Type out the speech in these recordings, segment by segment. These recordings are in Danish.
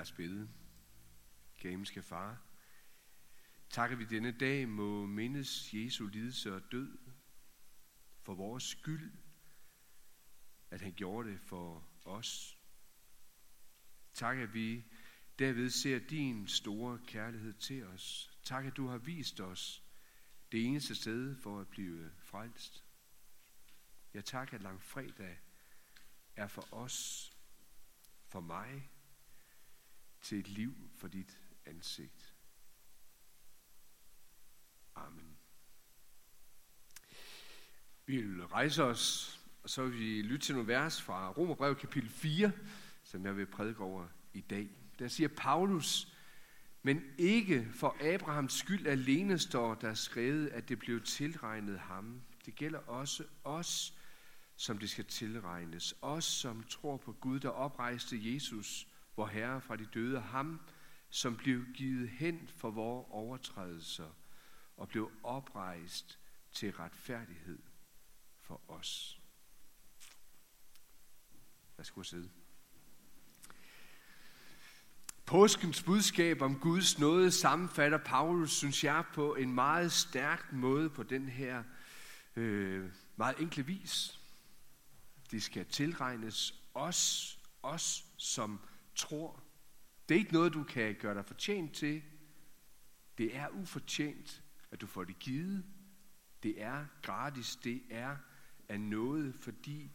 Lad os bede. Gameske far, takker vi denne dag må mindes Jesu lidelse og død for vores skyld, at han gjorde det for os. Tak, at vi derved ser din store kærlighed til os. Tak, at du har vist os det eneste sted for at blive frelst. Jeg tak, at langfredag er for os, for mig, til et liv for dit ansigt. Amen. Vi vil rejse os, og så vil vi lytte til nogle vers fra Romerbrev kapitel 4, som jeg vil prædike over i dag. Der siger Paulus, men ikke for Abrahams skyld alene står der skrevet, at det blev tilregnet ham. Det gælder også os, som det skal tilregnes. Os, som tror på Gud, der oprejste Jesus, vor Herre fra de døde, ham, som blev givet hen for vores overtrædelser og blev oprejst til retfærdighed for os. Værsgo at sidde. Påskens budskab om Guds nåde sammenfatter Paulus, synes jeg, på en meget stærk måde på den her øh, meget enkle vis. Det skal tilregnes os, os som tror. Det er ikke noget, du kan gøre dig fortjent til. Det er ufortjent, at du får det givet. Det er gratis. Det er af noget, fordi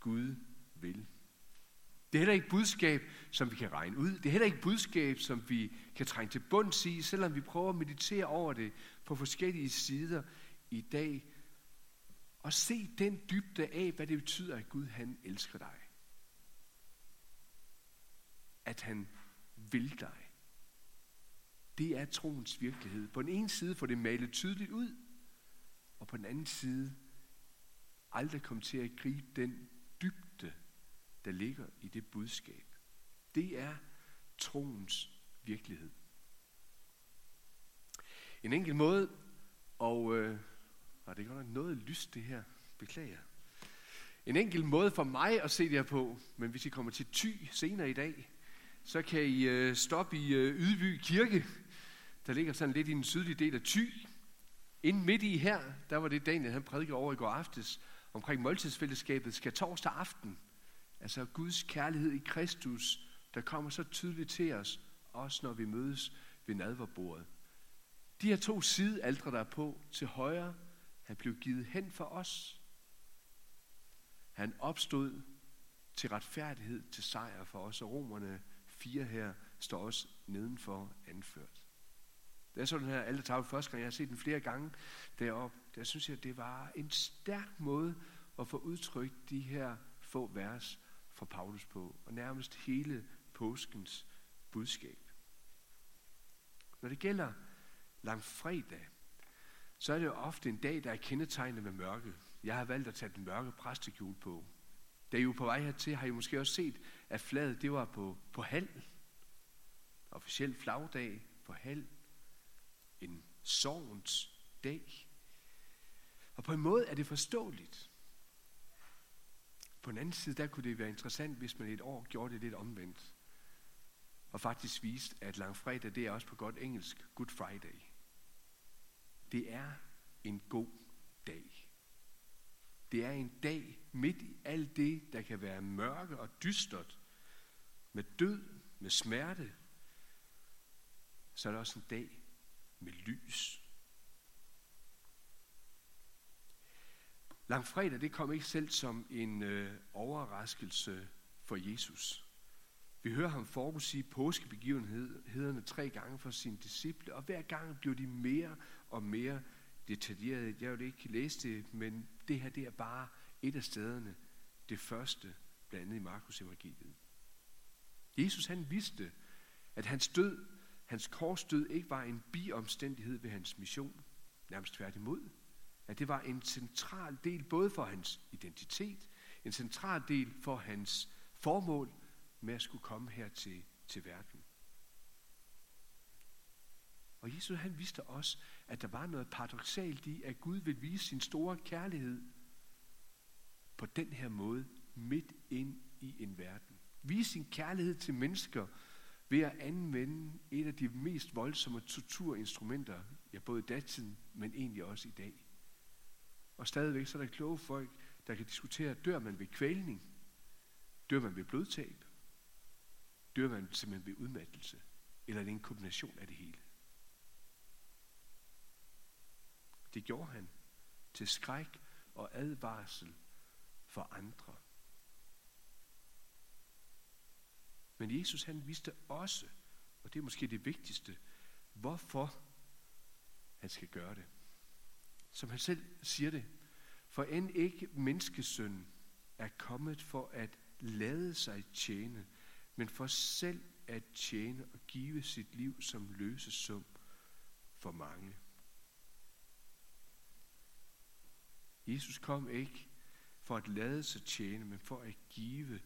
Gud vil. Det er heller ikke budskab, som vi kan regne ud. Det er heller ikke budskab, som vi kan trænge til bunds i, selvom vi prøver at meditere over det på forskellige sider i dag. Og se den dybde af, hvad det betyder, at Gud han elsker dig. At han vil dig. Det er troens virkelighed. På den ene side får det malet tydeligt ud, og på den anden side aldrig komme til at gribe den dybde, der ligger i det budskab. Det er troens virkelighed. En enkelt måde, og øh, og det er godt nok noget lyst det her, beklager. En enkelt måde for mig at se det her på, men hvis I kommer til Ty senere i dag, så kan I øh, stoppe i øh, Ydby Kirke, der ligger sådan lidt i den sydlige del af Ty. Inden midt i her, der var det Daniel, han prædikede over i går aftes, omkring måltidsfællesskabet, skal torsdag aften Altså Guds kærlighed i Kristus, der kommer så tydeligt til os, også når vi mødes ved nadverbordet. De her to sidealdre, der er på til højre, han blev givet hen for os. Han opstod til retfærdighed, til sejr for os, og romerne 4 her står også nedenfor anført. Det er sådan her, alle altertavle første gang, jeg har set den flere gange deroppe, der synes jeg, det var en stærk måde at få udtrykt de her få vers fra Paulus på, og nærmest hele påskens budskab. Når det gælder langfredag, så er det jo ofte en dag, der er kendetegnet med mørke. Jeg har valgt at tage den mørke præstekjul på. Da I var på vej hertil, har I måske også set, at flaget det var på, på halv. Officiel flagdag på halv. En sovens dag. Og på en måde er det forståeligt. På den anden side, der kunne det være interessant, hvis man et år gjorde det lidt omvendt. Og faktisk viste, at langfredag, det er også på godt engelsk Good Friday. Det er en god dag. Det er en dag midt i alt det, der kan være mørke og dystert, med død, med smerte, så er det også en dag med lys. Langfredag, det kom ikke selv som en øh, overraskelse for Jesus. Vi hører ham forudsige påskebegivenhederne tre gange for sine disciple, og hver gang blev de mere og mere detaljerede. Jeg vil ikke læse det, men det her det er bare et af stederne. Det første, blandt andet i Markus evangeliet. Jesus han vidste, at hans død, hans korsdød ikke var en biomstændighed ved hans mission. Nærmest tværtimod at det var en central del både for hans identitet, en central del for hans formål med at skulle komme her til, til verden. Og Jesus han vidste også, at der var noget paradoxalt i, at Gud vil vise sin store kærlighed på den her måde midt ind i en verden. Vise sin kærlighed til mennesker ved at anvende et af de mest voldsomme torturinstrumenter, ja både i datiden, men egentlig også i dag. Og stadigvæk så er der kloge folk, der kan diskutere, dør man ved kvælning? Dør man ved blodtab? Dør man simpelthen ved udmattelse? Eller er det en kombination af det hele? Det gjorde han til skræk og advarsel for andre. Men Jesus han vidste også, og det er måske det vigtigste, hvorfor han skal gøre det. Som han selv siger det, for end ikke menneskesøn er kommet for at lade sig tjene, men for selv at tjene og give sit liv som løsesum for mange. Jesus kom ikke for at lade sig tjene, men for at give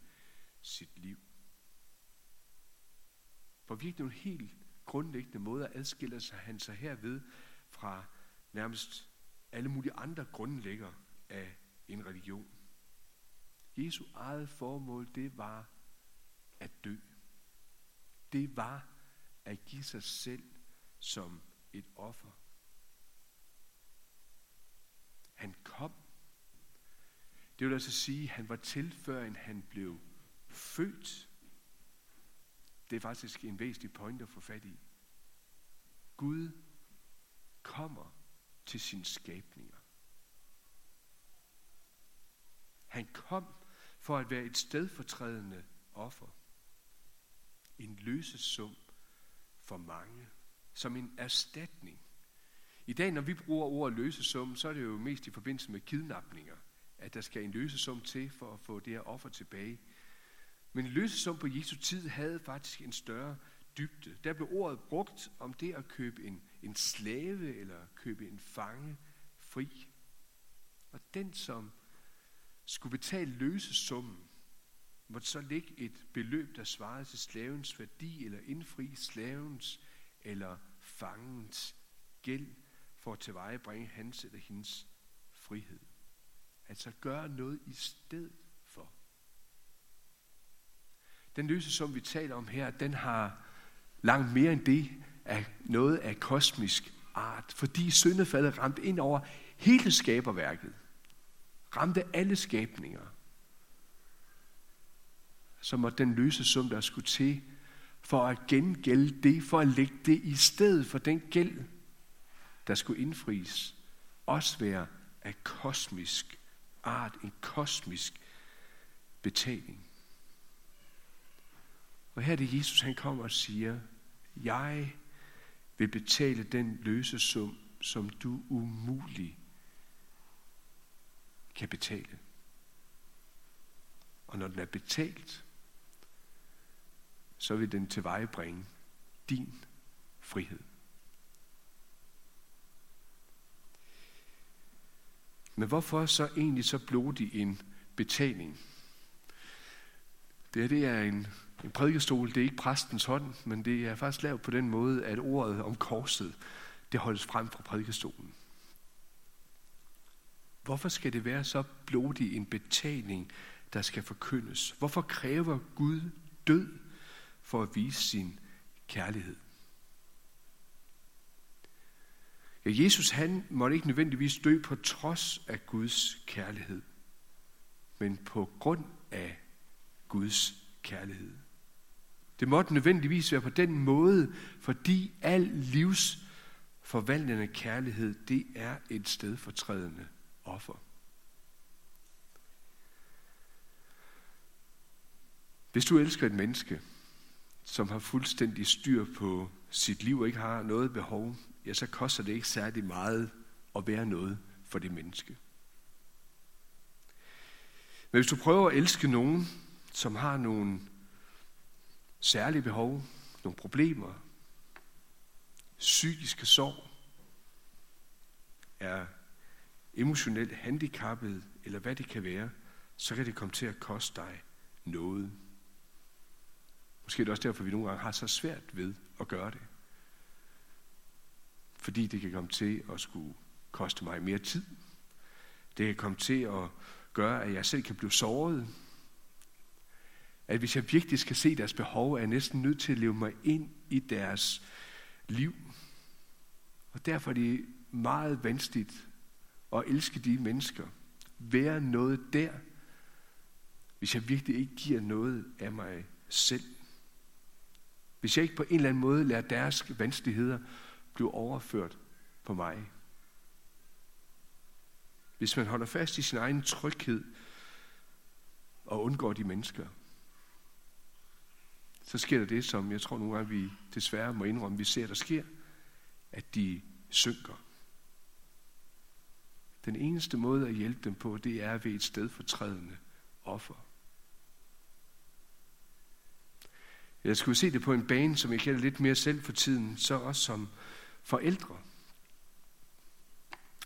sit liv. På virkelig nogle helt grundlæggende måder adskiller sig han sig herved fra nærmest alle mulige andre grundlægger af en religion. Jesu eget formål, det var at dø. Det var at give sig selv som et offer. Han kom. Det vil altså sige, at han var til, før han blev født. Det er faktisk en væsentlig point at få fat i. Gud kommer til sine skabninger. Han kom for at være et stedfortrædende offer. En løsesum for mange. Som en erstatning. I dag, når vi bruger ordet løsesum, så er det jo mest i forbindelse med kidnapninger, at der skal en løsesum til for at få det her offer tilbage. Men løsesum på Jesu tid havde faktisk en større dybde. Der blev ordet brugt om det at købe en, en slave eller købe en fange fri. Og den, som skulle betale løsesummen, måtte så ligge et beløb, der svarede til slavens værdi, eller indfri slavens eller fangens gæld, for at tilvejebringe hans eller hendes frihed. Altså gøre noget i stedet for. Den løse, som vi taler om her, den har langt mere end det af noget af kosmisk art, fordi syndefaldet ramte ind over hele skaberværket. Ramte alle skabninger, så måtte den løse sum, der skulle til, for at gengælde det, for at lægge det i stedet for den gæld, der skulle indfries, også være af kosmisk art, en kosmisk betaling. Og her er det Jesus, han kommer og siger, jeg vil betale den løsesum, som du umuligt kan betale. Og når den er betalt, så vil den tilvejebringe din frihed. Men hvorfor så egentlig så blodig en betaling? Det her det er en, en prædikestol, det er ikke præstens hånd, men det er faktisk lavet på den måde, at ordet om korset, det holdes frem fra prædikestolen. Hvorfor skal det være så blodig en betaling, der skal forkyndes? Hvorfor kræver Gud død for at vise sin kærlighed? Ja, Jesus han måtte ikke nødvendigvis dø på trods af Guds kærlighed, men på grund af Guds kærlighed. Det måtte nødvendigvis være på den måde, fordi al livs forvandlende kærlighed, det er et stedfortrædende offer. Hvis du elsker et menneske, som har fuldstændig styr på sit liv og ikke har noget behov, ja, så koster det ikke særlig meget at være noget for det menneske. Men hvis du prøver at elske nogen, som har nogle særlige behov, nogle problemer, psykiske sorg, er emotionelt handicappet, eller hvad det kan være, så kan det komme til at koste dig noget. Måske er det også derfor, vi nogle gange har så svært ved at gøre det. Fordi det kan komme til at skulle koste mig mere tid. Det kan komme til at gøre, at jeg selv kan blive såret. at hvis jeg virkelig skal se deres behov, er jeg næsten nødt til at leve mig ind i deres liv. Og derfor er det meget vanskeligt at elske de mennesker. Være noget der, hvis jeg virkelig ikke giver noget af mig selv. Hvis jeg ikke på en eller anden måde lader deres vanskeligheder blive overført på mig. Hvis man holder fast i sin egen tryghed og undgår de mennesker, så sker der det, som jeg tror nogle gange, vi desværre må indrømme, vi ser, der sker, at de synker. Den eneste måde at hjælpe dem på, det er ved et stedfortrædende offer. Jeg skulle se det på en bane, som jeg kender lidt mere selv for tiden, så også som forældre.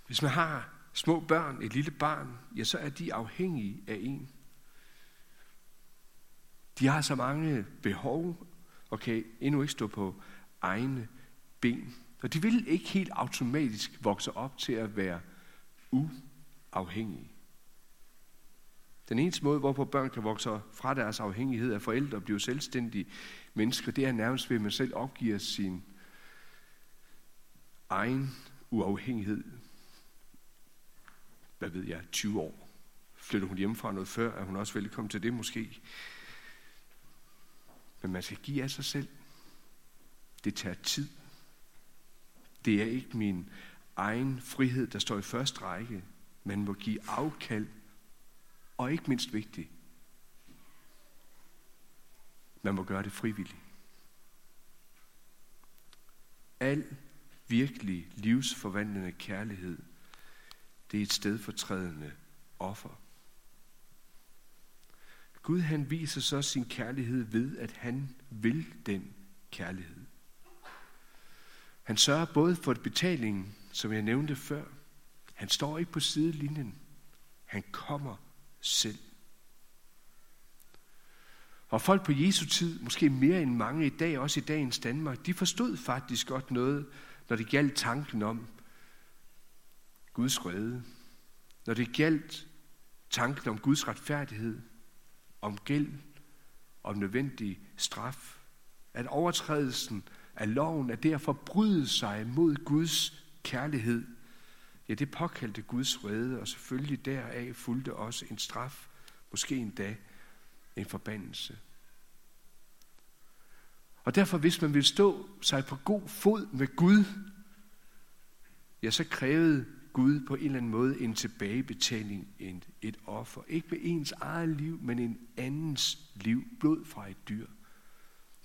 Hvis man har små børn, et lille barn, ja, så er de afhængige af en. De har så mange behov, og kan endnu ikke stå på egne ben. Og de vil ikke helt automatisk vokse op til at være uafhængige. Den eneste måde, hvorpå børn kan vokse fra deres afhængighed af forældre og blive selvstændige mennesker, det er nærmest ved, at man selv opgiver sin egen uafhængighed. Hvad ved jeg, 20 år. Flytter hun hjemmefra noget før, er hun også velkommen til det måske. Men man skal give af sig selv. Det tager tid. Det er ikke min egen frihed, der står i første række. Man må give afkald og ikke mindst vigtigt, man må gøre det frivilligt. Al virkelig livsforvandlende kærlighed, det er et stedfortrædende offer. Gud han viser så sin kærlighed ved, at han vil den kærlighed. Han sørger både for betalingen, som jeg nævnte før. Han står ikke på sidelinjen. Han kommer selv. Og folk på Jesu tid, måske mere end mange i dag, også i dagens Danmark, de forstod faktisk godt noget, når det galt tanken om Guds røde. Når det galt tanken om Guds retfærdighed, om gæld, om nødvendig straf. At overtrædelsen af loven er det at forbryde sig mod Guds kærlighed – Ja, det påkaldte Guds vrede, og selvfølgelig deraf fulgte også en straf, måske endda en forbandelse. Og derfor, hvis man vil stå sig på god fod med Gud, ja, så krævede Gud på en eller anden måde en tilbagebetaling, en, et offer. Ikke med ens eget liv, men en andens liv, blod fra et dyr.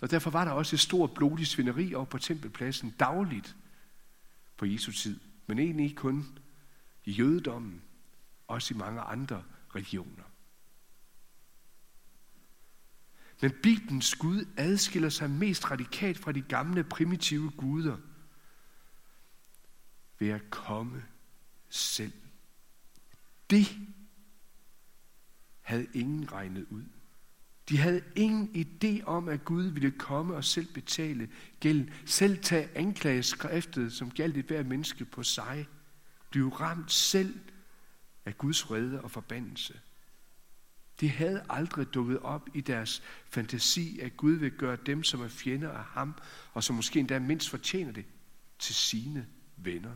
Og derfor var der også et stort blodigt svineri over på tempelpladsen dagligt på Jesu tid men egentlig ikke kun i jødedommen, også i mange andre religioner. Men Bibelens Gud adskiller sig mest radikalt fra de gamle primitive guder ved at komme selv. Det havde ingen regnet ud. De havde ingen idé om, at Gud ville komme og selv betale gælden. Selv tage anklageskriftet, som galt et hver menneske på sig. Blive ramt selv af Guds vrede og forbandelse. Det havde aldrig dukket op i deres fantasi, at Gud vil gøre dem, som er fjender af ham, og som måske endda mindst fortjener det, til sine venner.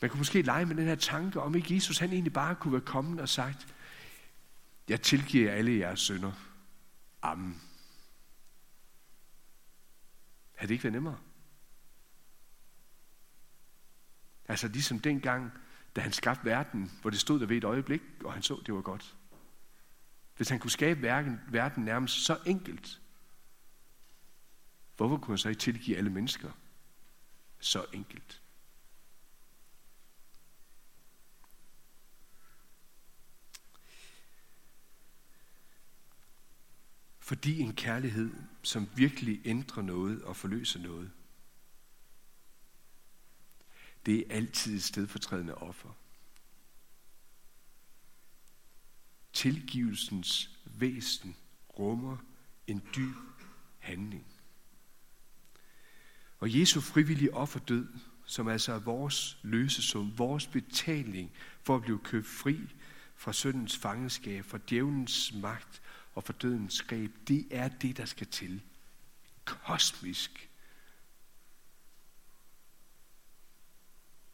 Man kunne måske lege med den her tanke om, ikke Jesus han egentlig bare kunne være kommet og sagt, jeg tilgiver alle jeres sønder. Amen. Havde det ikke været nemmere? Altså ligesom dengang, da han skabte verden, hvor det stod der ved et øjeblik, og han så, det var godt. Hvis han kunne skabe verden, verden nærmest så enkelt, hvorfor kunne han så ikke tilgive alle mennesker så enkelt? Fordi en kærlighed, som virkelig ændrer noget og forløser noget, det er altid et stedfortrædende offer. Tilgivelsens væsen rummer en dyb handling. Og Jesu frivillige offerdød, som altså er vores løsesum, vores betaling for at blive købt fri fra syndens fangenskab, fra djævelens magt og for dødens greb. Det er det, der skal til. Kosmisk.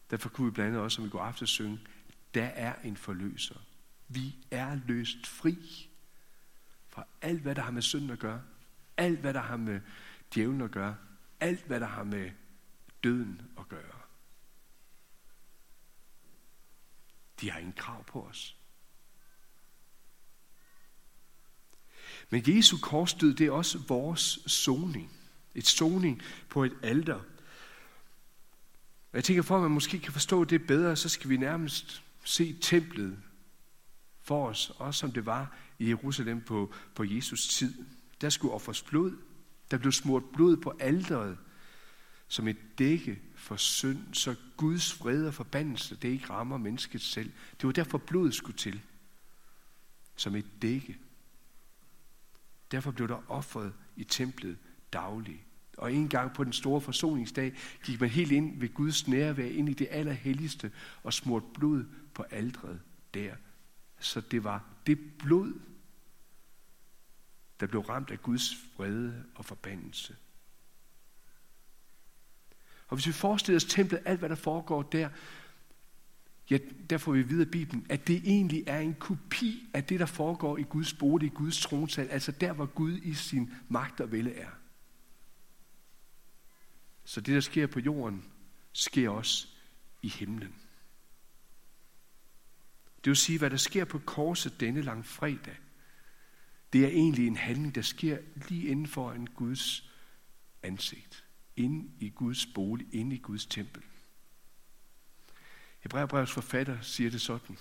Derfor kunne vi blandt andet også, som vi går aftes synge, der er en forløser. Vi er løst fri fra alt, hvad der har med synd at gøre. Alt, hvad der har med djævlen at gøre. Alt, hvad der har med døden at gøre. De har ingen krav på os. Men Jesu korsdød, det er også vores soning. Et soning på et alter. Og jeg tænker, for at man måske kan forstå det bedre, så skal vi nærmest se templet for os, også som det var i Jerusalem på, på Jesus tid. Der skulle offres blod. Der blev smurt blod på alderet som et dække for synd, så Guds fred og forbandelse, det ikke rammer mennesket selv. Det var derfor blodet skulle til. Som et dække. Derfor blev der offret i templet dagligt. Og en gang på den store forsoningsdag gik man helt ind ved Guds nærvær, ind i det allerhelligste, og smurt blod på aldret der. Så det var det blod, der blev ramt af Guds vrede og forbandelse. Og hvis vi forestiller os templet, alt hvad der foregår der, ja, der får vi at vide af Bibelen, at det egentlig er en kopi af det, der foregår i Guds bolig, i Guds tronsal, altså der, hvor Gud i sin magt og vælde er. Så det, der sker på jorden, sker også i himlen. Det vil sige, hvad der sker på korset denne lang fredag, det er egentlig en handling, der sker lige inden for en Guds ansigt inde i Guds bolig, inde i Guds tempel. Hebræerbrevets forfatter siger det sådan.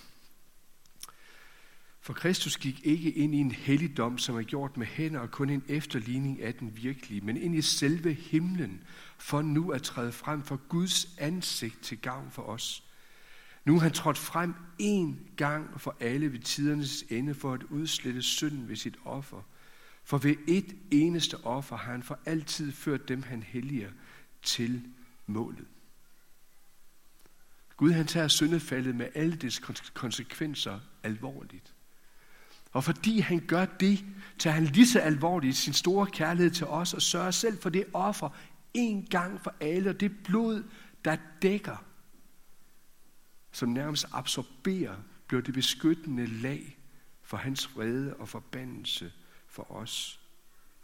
For Kristus gik ikke ind i en helligdom, som er gjort med hænder og kun en efterligning af den virkelige, men ind i selve himlen, for nu at træde frem for Guds ansigt til gavn for os. Nu er han trådt frem en gang for alle ved tidernes ende for at udslette synden ved sit offer – for ved et eneste offer har han for altid ført dem, han helliger, til målet. Gud han tager syndefaldet med alle dets konsekvenser alvorligt. Og fordi han gør det, tager han lige så alvorligt sin store kærlighed til os og sørger selv for det offer en gang for alle, og det blod, der dækker, som nærmest absorberer, bliver det beskyttende lag for hans vrede og forbandelse for os.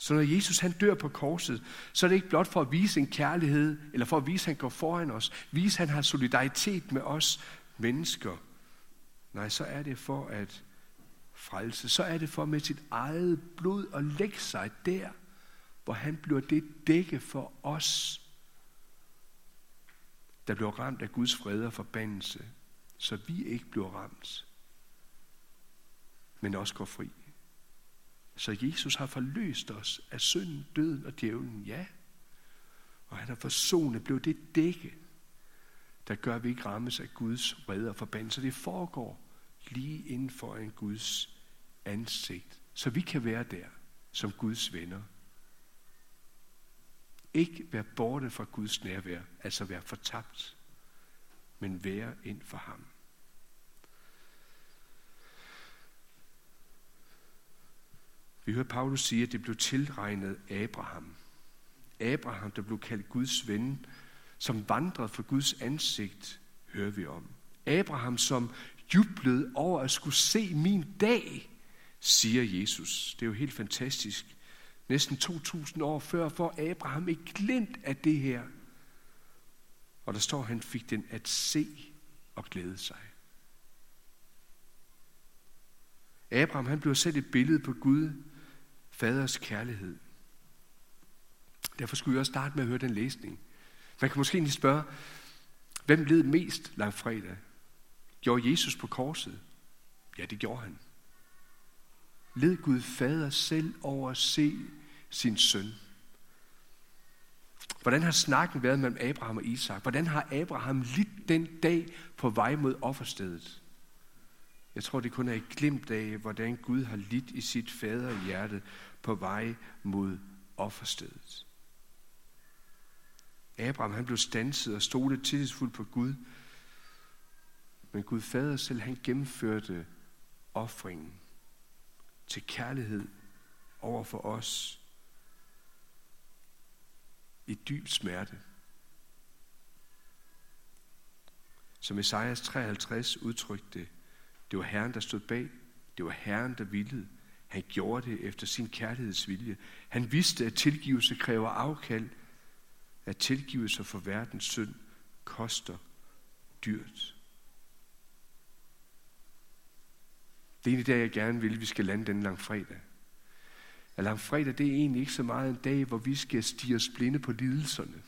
Så når Jesus han dør på korset, så er det ikke blot for at vise en kærlighed, eller for at vise, at han går foran os, vise, at han har solidaritet med os mennesker. Nej, så er det for at frelse. Så er det for med sit eget blod at lægge sig der, hvor han bliver det dække for os, der bliver ramt af Guds fred og forbandelse, så vi ikke bliver ramt, men også går fri. Så Jesus har forløst os af synden, døden og djævlen, ja. Og han har forsonet, blev det dække, der gør, at vi ikke rammes af Guds vrede og forbandelse. Det foregår lige inden for en Guds ansigt, så vi kan være der som Guds venner. Ikke være borte fra Guds nærvær, altså være fortabt, men være ind for ham. Vi hører Paulus sige, at det blev tilregnet Abraham. Abraham, der blev kaldt Guds ven, som vandrede for Guds ansigt, hører vi om. Abraham, som jublede over at skulle se min dag, siger Jesus. Det er jo helt fantastisk. Næsten 2000 år før får Abraham ikke glimt af det her. Og der står, at han fik den at se og glæde sig. Abraham han blev selv et billede på Gud, faders kærlighed. Derfor skulle jeg også starte med at høre den læsning. Man kan måske egentlig spørge, hvem led mest langfredag? Gjorde Jesus på korset? Ja, det gjorde han. Led Gud fader selv over at se sin søn? Hvordan har snakken været mellem Abraham og Isak? Hvordan har Abraham lidt den dag på vej mod offerstedet? Jeg tror, det kun er et glimt af, hvordan Gud har lidt i sit faderhjerte på vej mod offerstedet. Abraham han blev stanset og stolede tillidsfuldt på Gud. Men Gud fader selv, han gennemførte offringen, til kærlighed over for os i dyb smerte. Som Esajas 53 udtrykte, det var Herren, der stod bag, det var Herren, der vildede. Han gjorde det efter sin kærlighedsvilje. Han vidste, at tilgivelse kræver afkald, at tilgivelse for verdens synd koster dyrt. Det er en dag, jeg gerne vil, at vi skal lande den langfredag. At langfredag, det er egentlig ikke så meget en dag, hvor vi skal stige os blinde på lidelserne.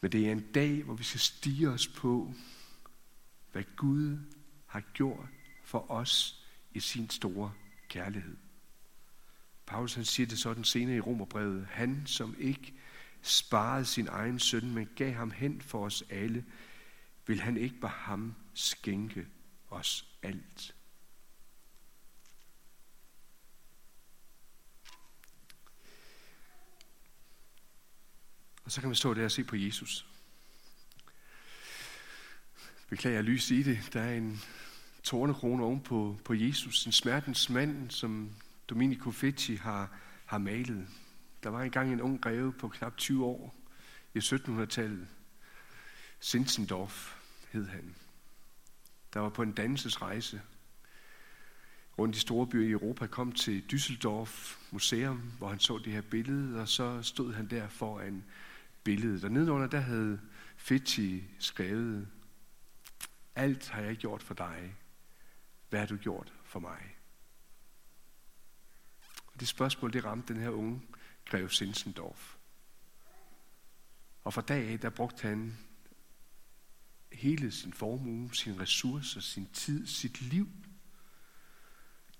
Men det er en dag, hvor vi skal stige os på, hvad Gud har gjort for os i sin store kærlighed. Paulus han siger det sådan senere i Romerbrevet. Han, som ikke sparede sin egen søn, men gav ham hen for os alle, vil han ikke bare ham skænke os alt. Og så kan man stå der og se på Jesus. Beklager lys i det. Der er en tornekrone oven på, på Jesus, en smertens mand, som Domenico Fecci har, har malet. Der var engang en ung greve på knap 20 år i 1700-tallet. Sinsendorf hed han. Der var på en dannelsesrejse rundt i store byer i Europa, kom til Düsseldorf Museum, hvor han så det her billede, og så stod han der foran billedet. Og nedenunder der havde Fetti skrevet, alt har jeg gjort for dig. Hvad har du gjort for mig? Og det spørgsmål, det ramte den her unge grev Sinsendorf. Og fra dag af, der brugte han hele sin formue, sine ressourcer, sin tid, sit liv,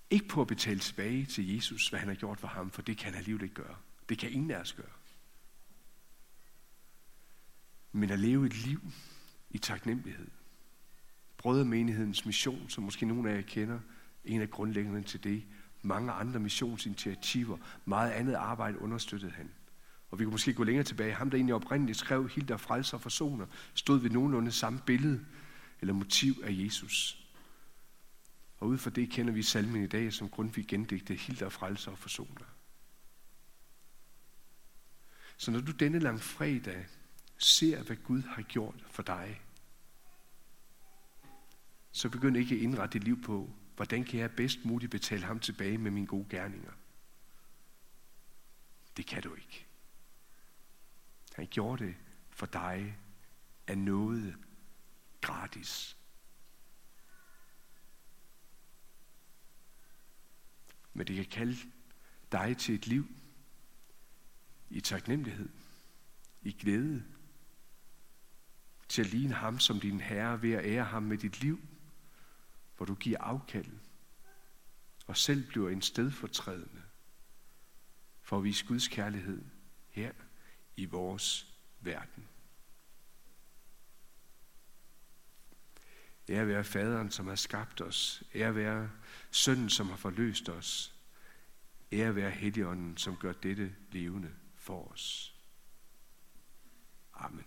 ikke på at betale tilbage til Jesus, hvad han har gjort for ham, for det kan han alligevel ikke gøre. Det kan ingen af os gøre. Men at leve et liv i taknemmelighed. Brødremenighedens mission, som måske nogle af jer kender, en af grundlæggerne til det. Mange andre missionsinitiativer, meget andet arbejde understøttede han. Og vi kan måske gå længere tilbage. Ham, der egentlig oprindeligt skrev Hilder Frelser og Forsoner, stod ved nogenlunde samme billede eller motiv af Jesus. Og ud fra det kender vi salmen i dag, som Grundtvig gendigte Hilder Frelser og Forsoner. Så når du denne lang fredag ser, hvad Gud har gjort for dig, så begynd ikke at indrette dit liv på, hvordan kan jeg bedst muligt betale ham tilbage med mine gode gerninger. Det kan du ikke. Han gjorde det for dig af noget gratis. Men det kan kalde dig til et liv i taknemmelighed, i glæde, til at ligne ham som din herre ved at ære ham med dit liv, hvor du giver afkald og selv bliver en stedfortrædende for at vise Guds kærlighed her i vores verden. Ære være faderen, som har skabt os. Ære være sønnen, som har forløst os. Ære være helligånden, som gør dette levende for os. Amen.